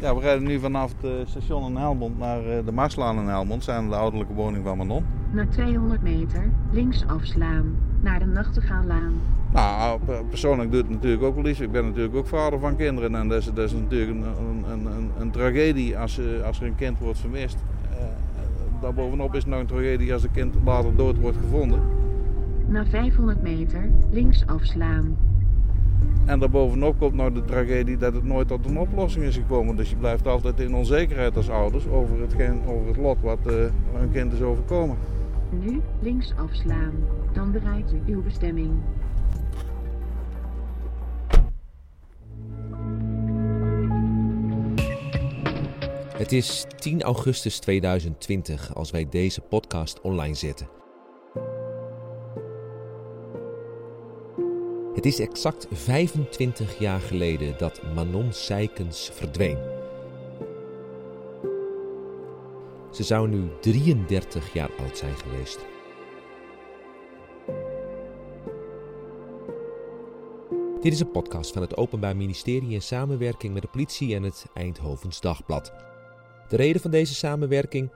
Ja, we rijden nu vanaf het station in Helmond naar eh, de Marslaan in Helmond. zijn de ouderlijke woning van Manon. Na 200 meter links afslaan naar de Nachtegaallaan. Nou, persoonlijk doet het natuurlijk ook wel iets. Ik ben natuurlijk ook vader van kinderen. En dat is, dat is natuurlijk een, een, een, een tragedie als, eh, als er een kind wordt vermist. Uh, daarbovenop is het nog een tragedie als een kind later dood wordt gevonden. Na 500 meter links afslaan. En daarbovenop komt nog de tragedie dat het nooit tot een oplossing is gekomen. Dus je blijft altijd in onzekerheid als ouders over, hetgeen, over het lot wat uh, hun kind is overkomen. Nu links afslaan. Dan bereikt u uw bestemming. Het is 10 augustus 2020 als wij deze podcast online zetten. Het is exact 25 jaar geleden dat Manon Seikens verdween. Ze zou nu 33 jaar oud zijn geweest. Dit is een podcast van het Openbaar Ministerie in samenwerking met de politie en het Eindhovens Dagblad. De reden van deze samenwerking?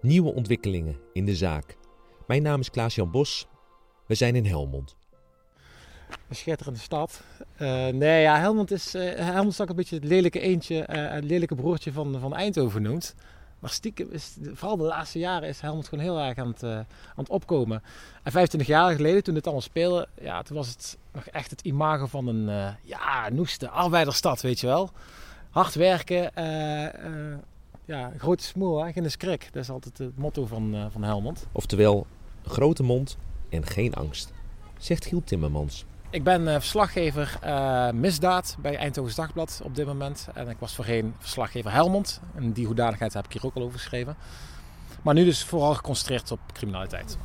Nieuwe ontwikkelingen in de zaak. Mijn naam is Klaas-Jan Bos. We zijn in Helmond. Een schitterende stad. Uh, nee, ja, Helmond is, uh, Helmond is ook een beetje het lelijke eentje, uh, het lelijke broertje van, van Eindhoven noemt. Maar stiekem, is, vooral de laatste jaren, is Helmond gewoon heel erg aan het, aan het opkomen. En 25 jaar geleden, toen dit allemaal speelde, ja, toen was het nog echt het imago van een ja, noeste arbeidersstad, weet je wel. Hard werken, ja, grote smoel, geen skrik. Dat is altijd het motto van, van Helmond. Oftewel, grote mond en geen angst, zegt Giel Timmermans. Ik ben uh, verslaggever uh, misdaad bij Eindhoven's Dagblad op dit moment. En ik was voorheen verslaggever Helmond. En die hoedanigheid heb ik hier ook al over geschreven. Maar nu dus vooral geconcentreerd op criminaliteit.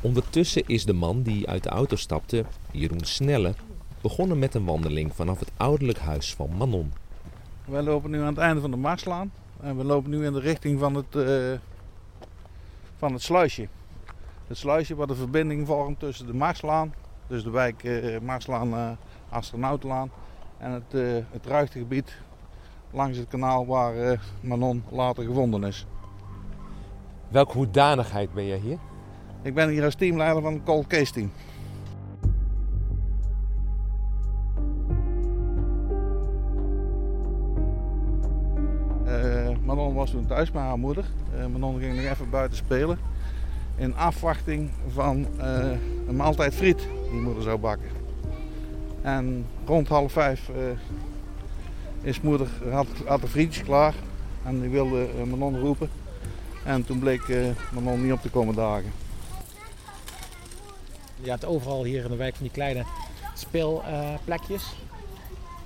Ondertussen is de man die uit de auto stapte, Jeroen Snelle, begonnen met een wandeling vanaf het ouderlijk huis van Manon. Wij lopen nu aan het einde van de Marslaan. En we lopen nu in de richting van het, uh, van het sluisje. Het sluisje wat de verbinding vormt tussen de Marslaan, dus de wijk uh, Marslaan uh, Astronautenlaan, en het, uh, het ruigtegebied langs het kanaal waar Manon later gevonden is. Welke hoedanigheid ben jij hier? Ik ben hier als teamleider van het Cold Case Team. Manon was toen thuis met haar moeder. Manon ging nog even buiten spelen in afwachting van uh, een maaltijd friet die moeder zou bakken. En rond half vijf uh, is moeder, had, had de frietjes klaar en die wilde uh, Manon roepen. En toen bleek Manon niet op te komen dagen. Je hebt overal hier in de wijk van die kleine speelplekjes,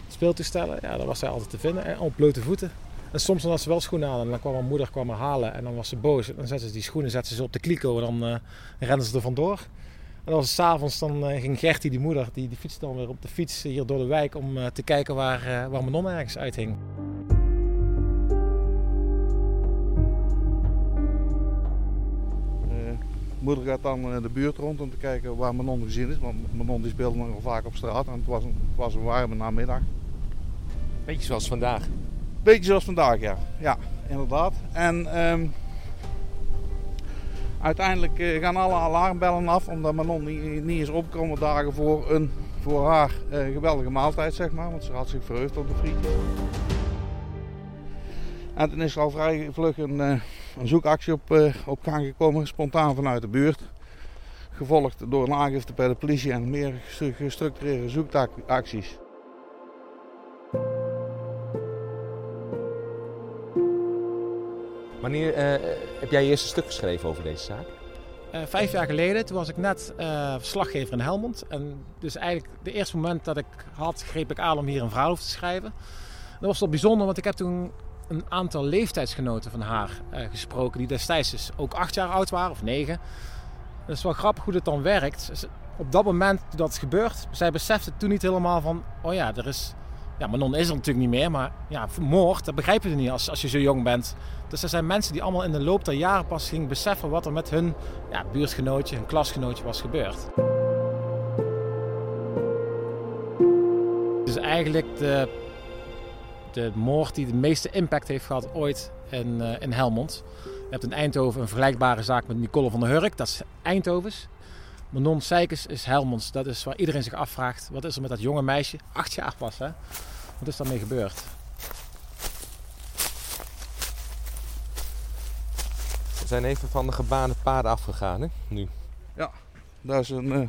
speeltoestellen. Ja, daar was zij altijd te vinden. En op blote voeten. En soms dan had ze wel schoenen aan en dan kwam mijn moeder kwam haar halen en dan was ze boos. En dan zette ze die schoenen zetten ze op de kliko en dan uh, renden ze er vandoor. En dan was het s'avonds, dan uh, ging Gertie, die moeder, die, die fietste dan weer op de fiets hier door de wijk om uh, te kijken waar, waar mijn non ergens uithing. moeder gaat dan de buurt rond om te kijken waar Manon gezien is. Want Manon die speelde nog vaak op straat en het was een, het was een warme namiddag. Beetje zoals vandaag. Beetje zoals vandaag, ja. Ja, inderdaad. En um, uiteindelijk uh, gaan alle alarmbellen af, omdat Manon niet, niet is opgekomen dagen voor, een, voor haar uh, geweldige maaltijd, zeg maar. Want ze had zich verheugd op de frietjes. En toen is er al vrij vlug een, uh, een zoekactie op, op gang gekomen, spontaan vanuit de buurt. Gevolgd door een aangifte bij de politie en meer gestructureerde zoekacties. Wanneer uh, heb jij je eerste stuk geschreven over deze zaak? Uh, vijf jaar geleden, toen was ik net uh, verslaggever in Helmond. En dus eigenlijk het eerste moment dat ik had, greep ik aan om hier een verhaal over te schrijven. Dat was wel bijzonder, want ik heb toen een aantal leeftijdsgenoten van haar gesproken... die destijds dus ook acht jaar oud waren, of negen. Dat is wel grappig hoe dat dan werkt. Op dat moment dat het gebeurt, zij besefte toen niet helemaal van... oh ja, er is ja, Manon is er natuurlijk niet meer, maar ja, moord, dat begrijp je niet als, als je zo jong bent. Dus er zijn mensen die allemaal in de loop der jaren pas gingen beseffen wat er met hun ja, buurtgenootje, hun klasgenootje was gebeurd. Dus eigenlijk de de moord die de meeste impact heeft gehad ooit in, uh, in Helmond. Je hebt in Eindhoven een vergelijkbare zaak met Nicole van der Hurk. Dat is Eindhovens. Manon Seikers is Helmonds. Dat is waar iedereen zich afvraagt. Wat is er met dat jonge meisje? Acht jaar pas, hè? Wat is daarmee gebeurd? We zijn even van de gebaande paden afgegaan, hè? Nu. Ja, dat is een uh,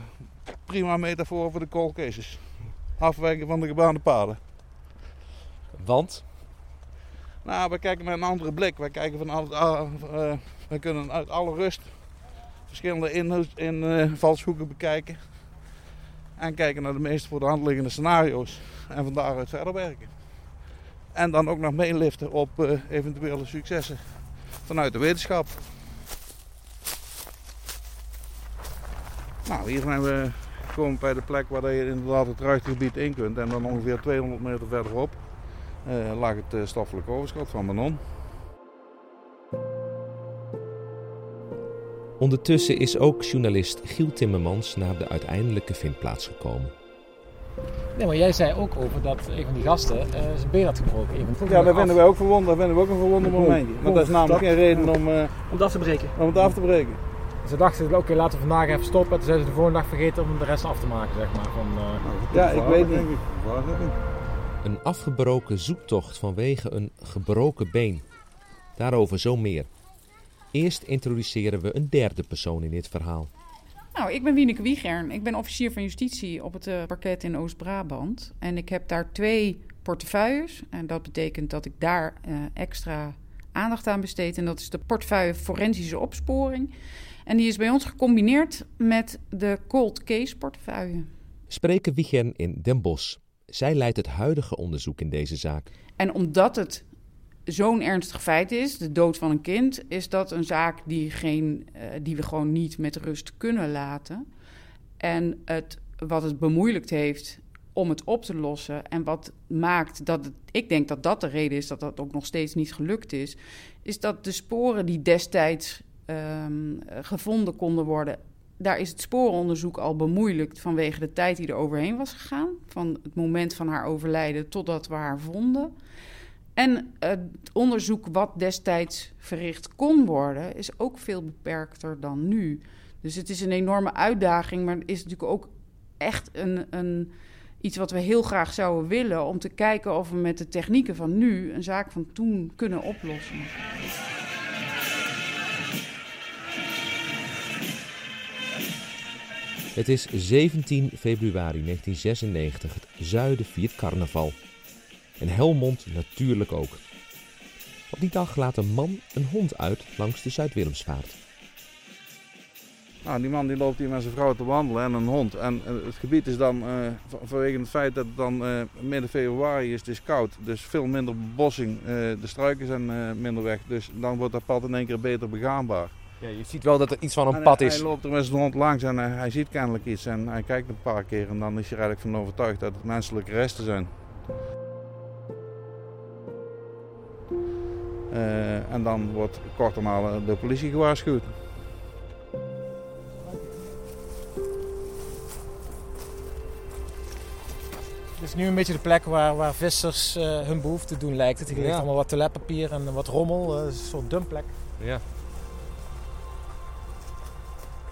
prima metafoor voor de cold cases. Afwijken van de gebaande paden. Want? Nou, we kijken met een andere blik. Wij kijken van al, uh, we kunnen uit alle rust verschillende invalshoeken in, uh, bekijken. En kijken naar de meest voor de hand liggende scenario's. En van daaruit verder werken. En dan ook nog meeliften op uh, eventuele successen vanuit de wetenschap. Nou, hier zijn we gekomen bij de plek waar je inderdaad het ruigtegebied in kunt. En dan ongeveer 200 meter verderop uh, lag het uh, stoffelijk overschot van Manon. Ondertussen is ook journalist Giel Timmermans naar de uiteindelijke vindplaats gekomen. Nee, maar jij zei ook over dat een van die gasten uh, zijn been had gebroken. Even ja, dat vinden we ook verwond. Dat vinden we ook een verwonder momentje. Want dat is namelijk geen reden om, uh, om het af te breken. Om het af te breken. Ze dachten, oké, okay, laten we vandaag even stoppen. Toen zijn ze de volgende dag vergeten om de rest af te maken, zeg maar. Van, uh... ja, ik weet niet. Een afgebroken zoektocht vanwege een gebroken been. Daarover zo meer. Eerst introduceren we een derde persoon in dit verhaal. Nou, ik ben Wieneke Wiegern. Ik ben officier van justitie op het uh, parket in Oost-Brabant. En ik heb daar twee portefeuilles. En dat betekent dat ik daar uh, extra aandacht aan besteed. En dat is de portefeuille forensische opsporing. En die is bij ons gecombineerd met de cold case portefeuille. Spreken Wiegern in Den Bosch. Zij leidt het huidige onderzoek in deze zaak. En omdat het zo'n ernstig feit is, de dood van een kind, is dat een zaak die, geen, uh, die we gewoon niet met rust kunnen laten. En het, wat het bemoeilijkt heeft om het op te lossen en wat maakt dat ik denk dat dat de reden is dat dat ook nog steeds niet gelukt is, is dat de sporen die destijds um, gevonden konden worden, daar is het sporenonderzoek al bemoeilijkt vanwege de tijd die er overheen was gegaan, van het moment van haar overlijden totdat we haar vonden. En het onderzoek wat destijds verricht kon worden, is ook veel beperkter dan nu. Dus het is een enorme uitdaging, maar het is natuurlijk ook echt een, een, iets wat we heel graag zouden willen... om te kijken of we met de technieken van nu een zaak van toen kunnen oplossen. Het is 17 februari 1996. Het zuiden viert carnaval. En Helmond natuurlijk ook. Op die dag laat een man een hond uit langs de Zuid-Willemsvaart. Nou, die man die loopt hier met zijn vrouw te wandelen en een hond. En uh, het gebied is dan, uh, vanwege het feit dat het dan uh, midden februari is, het is koud. Dus veel minder bebossing. de struiken zijn minder weg. Dus dan wordt dat pad in één keer beter begaanbaar. Ja, je ziet wel dat er iets van een en pad hij, is. Hij loopt er met zijn hond langs en hij ziet kennelijk iets. En hij kijkt een paar keer en dan is hij er eigenlijk van overtuigd dat het menselijke resten zijn. Uh, en dan wordt kort daarna de politie gewaarschuwd. Dit is nu een beetje de plek waar, waar vissers uh, hun behoefte doen lijkt het. Hier ligt allemaal wat toiletpapier en wat rommel. Uh, een soort dumpplek. Ja.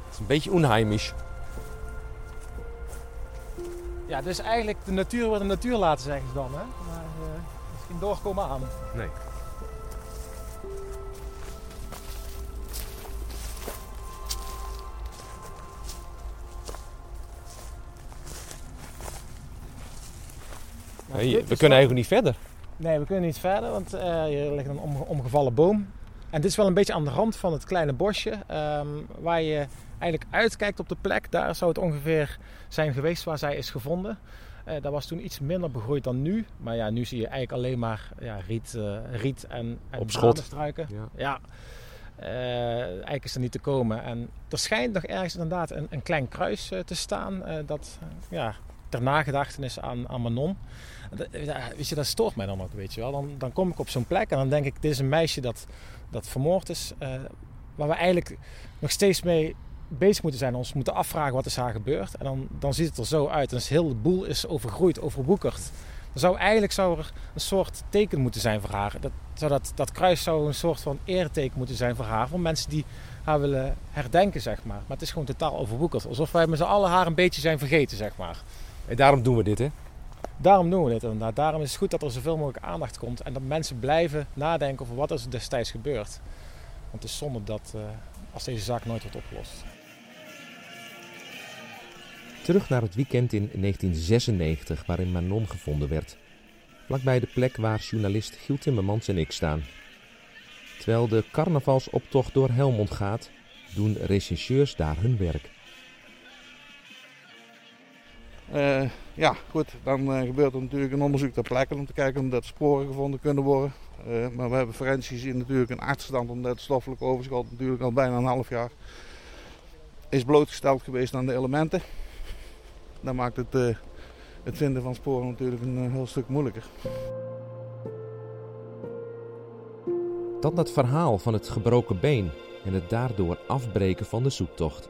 Het is een beetje onheimisch. Ja, dus eigenlijk de natuur wordt de natuur laten, zeggen ze dan. Hè? Maar is geen doorkomen aan. Nee. Nou, Nee, we kunnen wel- eigenlijk niet verder. Nee, we kunnen niet verder, want eh, hier ligt een om- omgevallen boom. En dit is wel een beetje aan de rand van het kleine bosje. ehm, waar je eigenlijk uitkijkt op de plek. Daar zou het ongeveer zijn geweest waar zij is gevonden. Eh dat was toen iets minder begroeid dan nu. Maar ja, nu zie je eigenlijk alleen maar ja, riet, eh, riet en, en Op. Ja. Ja. Eigenlijk is er niet te komen. En er schijnt nog ergens inderdaad een, een klein kruis te staan. dat ja, ter nagedachtenis aan, aan Manon. Dat, weet je, dat stoort mij dan ook, weet je wel. Dan, dan kom ik op zo'n plek en dan denk ik, dit is een meisje dat, dat vermoord is. eh, waar we eigenlijk nog steeds mee bezig moeten zijn. Ons moeten afvragen wat is haar gebeurd. En dan, dan ziet het er zo uit. En als heel de boel is overgroeid, overwoekerd. Dan zou eigenlijk zou er een soort teken moeten zijn voor haar. Dat, zodat dat kruis zou een soort van eerteken moeten zijn voor haar. Voor mensen die haar willen herdenken, zeg maar. Maar het is gewoon totaal overwoekerd. Alsof wij met z'n allen haar een beetje zijn vergeten, zeg maar. En daarom doen we dit, hè? Daarom doen we dit inderdaad. Daarom is het goed dat er zoveel mogelijk aandacht komt. En dat mensen blijven nadenken over wat er destijds gebeurd. Want het is zonde dat uh, als deze zaak nooit wordt opgelost. Terug naar het weekend in 1996 waarin Manon gevonden werd. Vlakbij de plek waar journalist Giel Timmermans en ik staan. Terwijl de carnavalsoptocht door Helmond gaat, doen rechercheurs daar hun werk. Uh, ja, goed, dan uh, gebeurt er natuurlijk een onderzoek ter plekke om te kijken of dat sporen gevonden kunnen worden. Uh, maar we hebben forensisch gezien natuurlijk een achterstand omdat het stoffelijk overschot natuurlijk al bijna een half jaar is blootgesteld geweest aan de elementen. Dat maakt het, het vinden van sporen natuurlijk een heel stuk moeilijker. Dan het verhaal van het gebroken been en het daardoor afbreken van de zoektocht.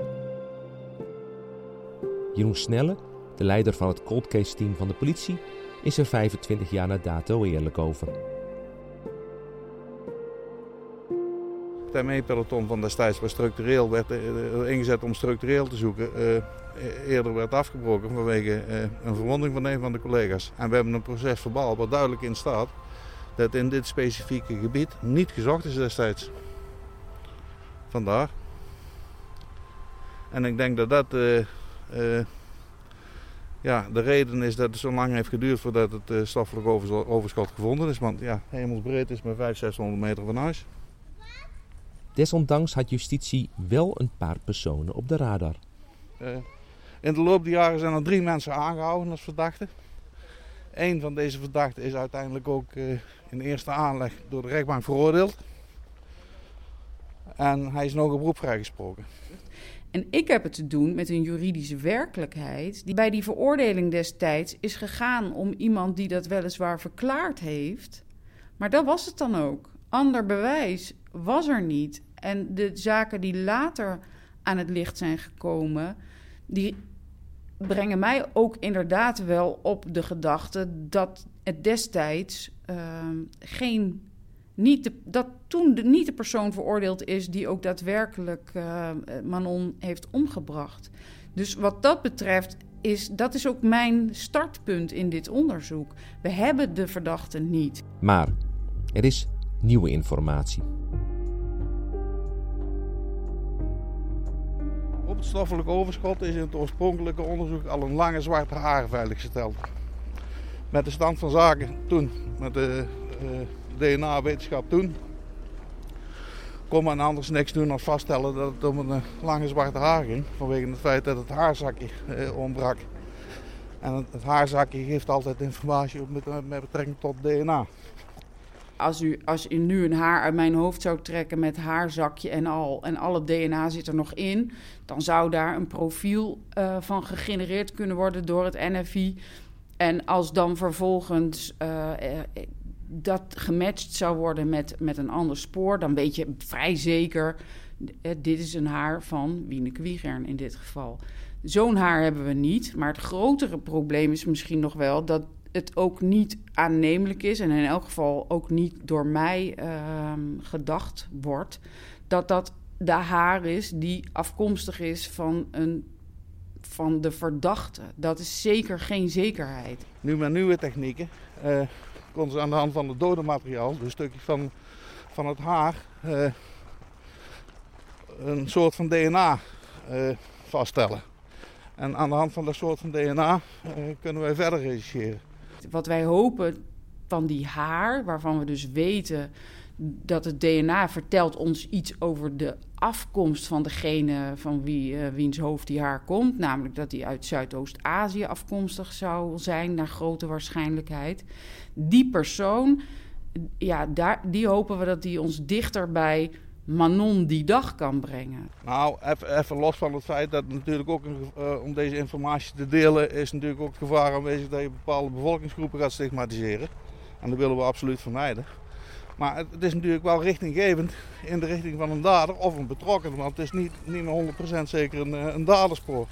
Jeroen Snelle, de leider van het cold case team van de politie, is er 25 jaar na dato eerlijk over. Het ME-peloton van destijds was structureel, werd uh, ingezet om structureel te zoeken. Uh, eerder werd afgebroken vanwege een verwonding van een van de collega's. En we hebben een proces verbaal wat duidelijk in staat dat in dit specifieke gebied niet gezocht is destijds. Vandaar. En ik denk dat dat ja, de reden is dat het zo lang heeft geduurd voordat het uh, stoffelijk overschot gevonden is. Want ja, hemelsbreed is maar 500, 600 meter van huis. Desondanks had justitie wel een paar personen op de radar. in de loop der jaren zijn er drie mensen aangehouden als verdachten. Een van deze verdachten is uiteindelijk ook in eerste aanleg door de rechtbank veroordeeld. En hij is nog op beroep vrijgesproken. En ik heb het te doen met een juridische werkelijkheid die bij die veroordeling destijds is gegaan om iemand die dat weliswaar verklaard heeft. Maar dat was het dan ook. Ander bewijs was er niet. En de zaken die later aan het licht zijn gekomen, die brengen mij ook inderdaad wel op de gedachte dat het destijds uh, geen. Niet de, dat toen de, niet de persoon veroordeeld is die ook daadwerkelijk uh, Manon heeft omgebracht. Dus wat dat betreft is dat is ook mijn startpunt in dit onderzoek. We hebben de verdachte niet. Maar er is nieuwe informatie. Op het stoffelijk overschot is in het oorspronkelijke onderzoek al een lange zwarte haar veiliggesteld met de stand van zaken toen, met de uh, DNA-wetenschap toen, kon men anders niks doen dan vaststellen dat het om een uh, lange zwarte haar ging. Vanwege het feit dat het haarzakje uh, ontbrak. En het, haarzakje geeft altijd informatie op met, betrekking tot DNA. Als u, als u nu een haar uit mijn hoofd zou trekken met haarzakje en al, en alle DNA zit er nog in, dan zou daar een profiel uh, van gegenereerd kunnen worden door het NFI. En als dan vervolgens dat gematcht zou worden met, met een ander spoor, dan weet je vrij zeker, dit is een haar van Wieneke Wiegern in dit geval. Zo'n haar hebben we niet, maar het grotere probleem is misschien nog wel dat het ook niet aannemelijk is en in elk geval ook niet door mij ehm, gedacht wordt, dat dat de haar is die afkomstig is van een van de verdachte. Dat is zeker geen zekerheid. Nu met nieuwe technieken uh, konden ze aan de hand van het dode materiaal, dus stukjes van, van het haar, uh, een soort van DNA eh, vaststellen. En aan de hand van dat soort van DNA kunnen wij verder rechercheren. Wat wij hopen van die haar, waarvan we dus weten dat het DNA vertelt ons iets over de afkomst van degene van wie, uh, wiens hoofd die haar komt. Namelijk dat hij uit Zuidoost-Azië afkomstig zou zijn, naar grote waarschijnlijkheid. Die persoon, ja, daar, die hopen we dat die ons dichter bij Manon die dag kan brengen. Nou, even, los van het feit dat natuurlijk ook uh, om deze informatie te delen, is natuurlijk ook het gevaar aanwezig dat je bepaalde bevolkingsgroepen gaat stigmatiseren. En dat willen we absoluut vermijden. Maar het is natuurlijk wel richtinggevend in de richting van een dader of een betrokkenen. Want het is niet, niet 100% zeker een, eh, een daderspoor.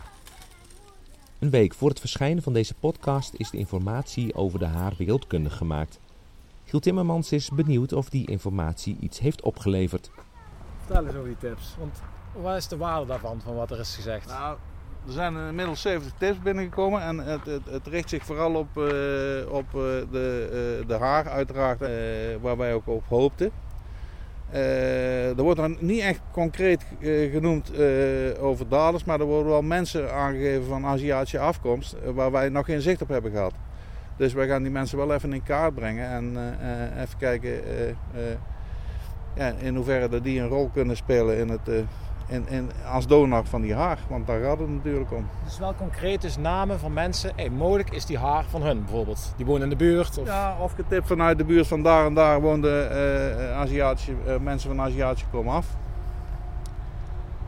Een week voor het verschijnen van deze podcast is de informatie over de haar wereldkundig gemaakt. Giel Timmermans is benieuwd of die informatie iets heeft opgeleverd. Vertel eens over die tips. Want wat is de waarde daarvan, van wat er is gezegd? Nou, er zijn inmiddels 70 tips binnengekomen en het, het, het richt zich vooral op, uh, op uh, de, uh, de haar uiteraard, waar wij ook op hoopten. er wordt dan niet echt concreet genoemd over daders, maar er worden wel mensen aangegeven van Aziatische afkomst waar wij nog geen zicht op hebben gehad. Dus wij gaan die mensen wel even in kaart brengen en even kijken ja, in hoeverre die een rol kunnen spelen in het en, en als donor van die haar, want daar gaat het natuurlijk om. Dus wel concreet dus namen van mensen. Hey, mogelijk is die haar van hun bijvoorbeeld. Die wonen in de buurt. Of... Ja, of getipt vanuit de buurt van daar en daar woonden uh, Aziatische, uh, mensen van Aziatische komen af.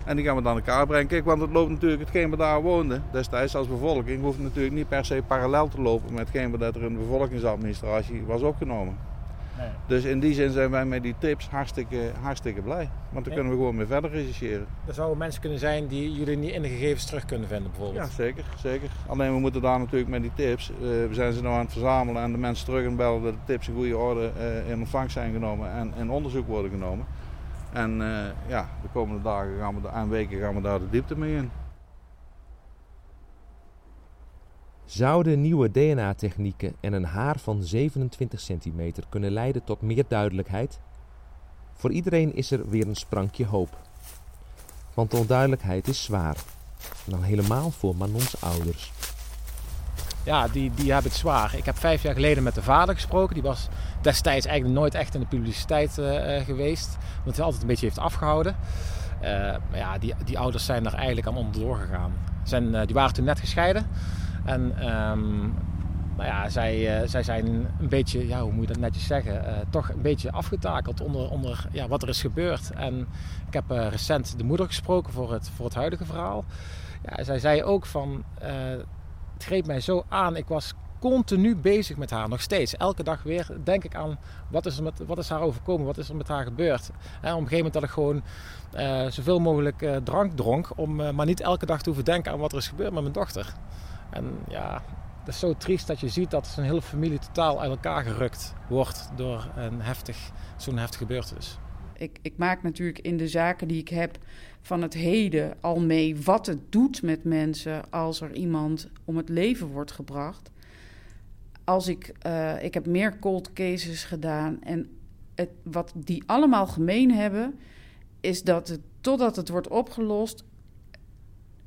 En die gaan we dan elkaar brengen. Kijk, want het loopt natuurlijk, hetgeen we daar woonden destijds als bevolking, hoeft natuurlijk niet per se parallel te lopen met hetgeen wat er in de bevolkingsadministratie was opgenomen. Nee. Dus in die zin zijn wij met die tips hartstikke, hartstikke blij. Want dan kunnen we gewoon mee verder rechercheren. Er zouden mensen kunnen zijn die jullie niet in de gegevens terug kunnen vinden bijvoorbeeld? Ja, zeker. zeker. Alleen we moeten daar natuurlijk met die tips, uh, we zijn ze nou aan het verzamelen en de mensen terug en bellen dat de tips in goede orde uh, in ontvangst zijn genomen en in onderzoek worden genomen. En uh, ja, de komende dagen gaan we, en weken gaan we daar de diepte mee in. Zouden nieuwe DNA-technieken en een haar van 27 centimeter kunnen leiden tot meer duidelijkheid? Voor iedereen is er weer een sprankje hoop. Want de onduidelijkheid is zwaar. En dan helemaal voor Manons ouders. Ja, die, die hebben het zwaar. Ik heb vijf jaar geleden met de vader gesproken. Die was destijds eigenlijk nooit echt in de publiciteit uh, geweest. Want hij altijd een beetje heeft afgehouden. Uh, maar ja, die, die ouders zijn er eigenlijk aan onderdoor gegaan. Zijn, die waren toen net gescheiden. En um, nou ja, zij, uh, zij zijn een beetje, ja, hoe moet je dat netjes zeggen, uh, toch een beetje afgetakeld onder, onder ja, wat er is gebeurd. En ik heb uh, recent de moeder gesproken voor het, voor het huidige verhaal. Ja, zij zei ook van, het greep mij zo aan. Ik was continu bezig met haar, nog steeds. Elke dag weer denk ik aan wat is met, wat is haar overkomen, wat is er met haar gebeurd. En op een gegeven moment dat ik gewoon zoveel mogelijk drank dronk, om maar niet elke dag te hoeven denken aan wat er is gebeurd met mijn dochter. En ja, het is zo triest dat je ziet dat zijn hele familie totaal uit elkaar gerukt wordt door een heftig, zo'n heftige gebeurtenis. Ik, ik maak natuurlijk in de zaken die ik heb van het heden al mee wat het doet met mensen als er iemand om het leven wordt gebracht. Als ik, uh, ik heb meer cold cases gedaan en het, wat die allemaal gemeen hebben, is dat het, totdat het wordt opgelost,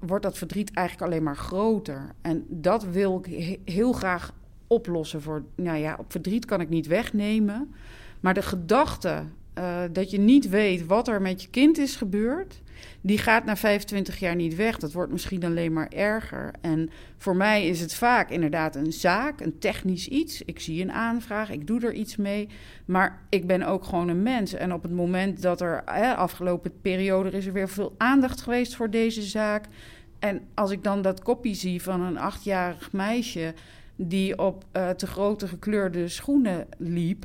wordt dat verdriet eigenlijk alleen maar groter. En dat wil ik heel graag oplossen. Voor, nou ja, op verdriet kan ik niet wegnemen. Maar de gedachte uh, dat je niet weet wat er met je kind is gebeurd, die gaat na 25 jaar niet weg. Dat wordt misschien alleen maar erger. En voor mij is het vaak inderdaad een zaak, een technisch iets. Ik zie een aanvraag, ik doe er iets mee. Maar ik ben ook gewoon een mens. En op het moment dat er hè, afgelopen periode is er weer veel aandacht geweest voor deze zaak. En als ik dan dat kopie zie van een achtjarig meisje die op uh, te grote gekleurde schoenen liep,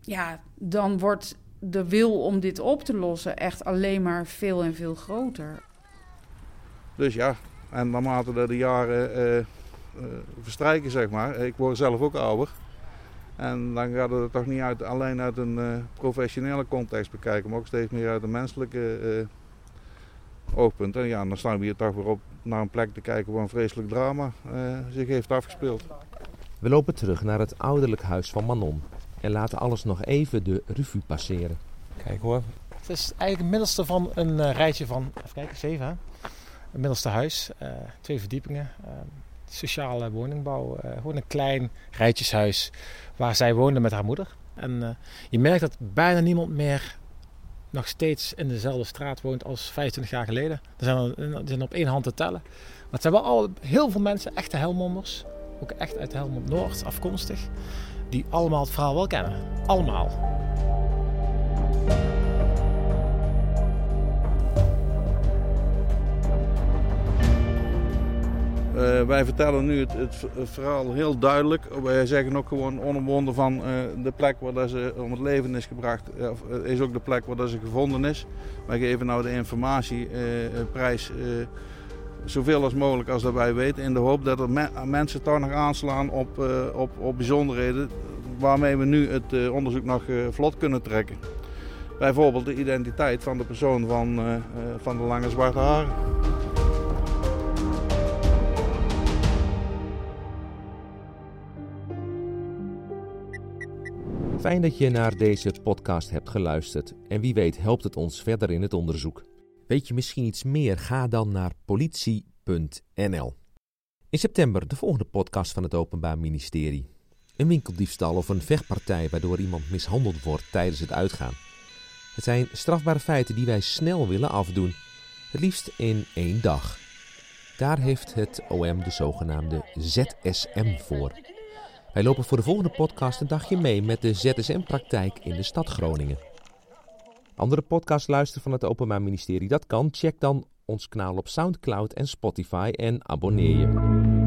ja, dan wordt de wil om dit op te lossen echt alleen maar veel en veel groter. Dus ja, en naarmate de jaren uh, uh, verstrijken, zeg maar, ik word zelf ook ouder. En dan gaat het toch niet uit, alleen uit een uh, professionele context bekijken, maar ook steeds meer uit een menselijke oogpunt. En ja, dan staan we hier toch weer op naar een plek te kijken waar een vreselijk drama zich heeft afgespeeld. We lopen terug naar het ouderlijk huis van Manon en laten alles nog even de revue passeren. Kijk hoor. Het is eigenlijk het middelste van een uh, rijtje van, even kijken, zeven hè? Het middelste huis, uh, twee verdiepingen, uh, sociale woningbouw. gewoon een klein rijtjeshuis waar zij woonde met haar moeder. En je merkt dat bijna niemand meer nog steeds in dezelfde straat woont als 25 jaar geleden. Er zijn, er zijn op één hand te tellen. Maar het zijn wel al heel veel mensen, echte Helmonders, ook echt uit Helmond Noord afkomstig, die allemaal het verhaal wel kennen. Allemaal. Uh, wij vertellen nu het, het, verhaal heel duidelijk. Wij zeggen ook gewoon onomwonden van uh, de plek waar ze om het leven is gebracht, uh, is ook de plek waar ze gevonden is. Wij geven nou de informatie, prijs zoveel als mogelijk als dat wij weten. In de hoop dat er me mensen toch nog aanslaan op, uh, op, op bijzonderheden waarmee we nu het uh, onderzoek nog uh, vlot kunnen trekken. Bijvoorbeeld de identiteit van de persoon van, van de lange zwarte haren. Fijn dat je naar deze podcast hebt geluisterd en wie weet helpt het ons verder in het onderzoek. Weet je misschien iets meer? Ga dan naar politie.nl. In september de volgende podcast van het Openbaar Ministerie. Een winkeldiefstal of een vechtpartij waardoor iemand mishandeld wordt tijdens het uitgaan. Het zijn strafbare feiten die wij snel willen afdoen, het liefst in één dag. Daar heeft het OM de zogenaamde ZSM voor. Wij lopen voor de volgende podcast een dagje mee met de ZSM-praktijk in de stad Groningen. Andere podcasts luisteren van het Openbaar Ministerie, dat kan. Check dan ons kanaal op Soundcloud en Spotify en abonneer je.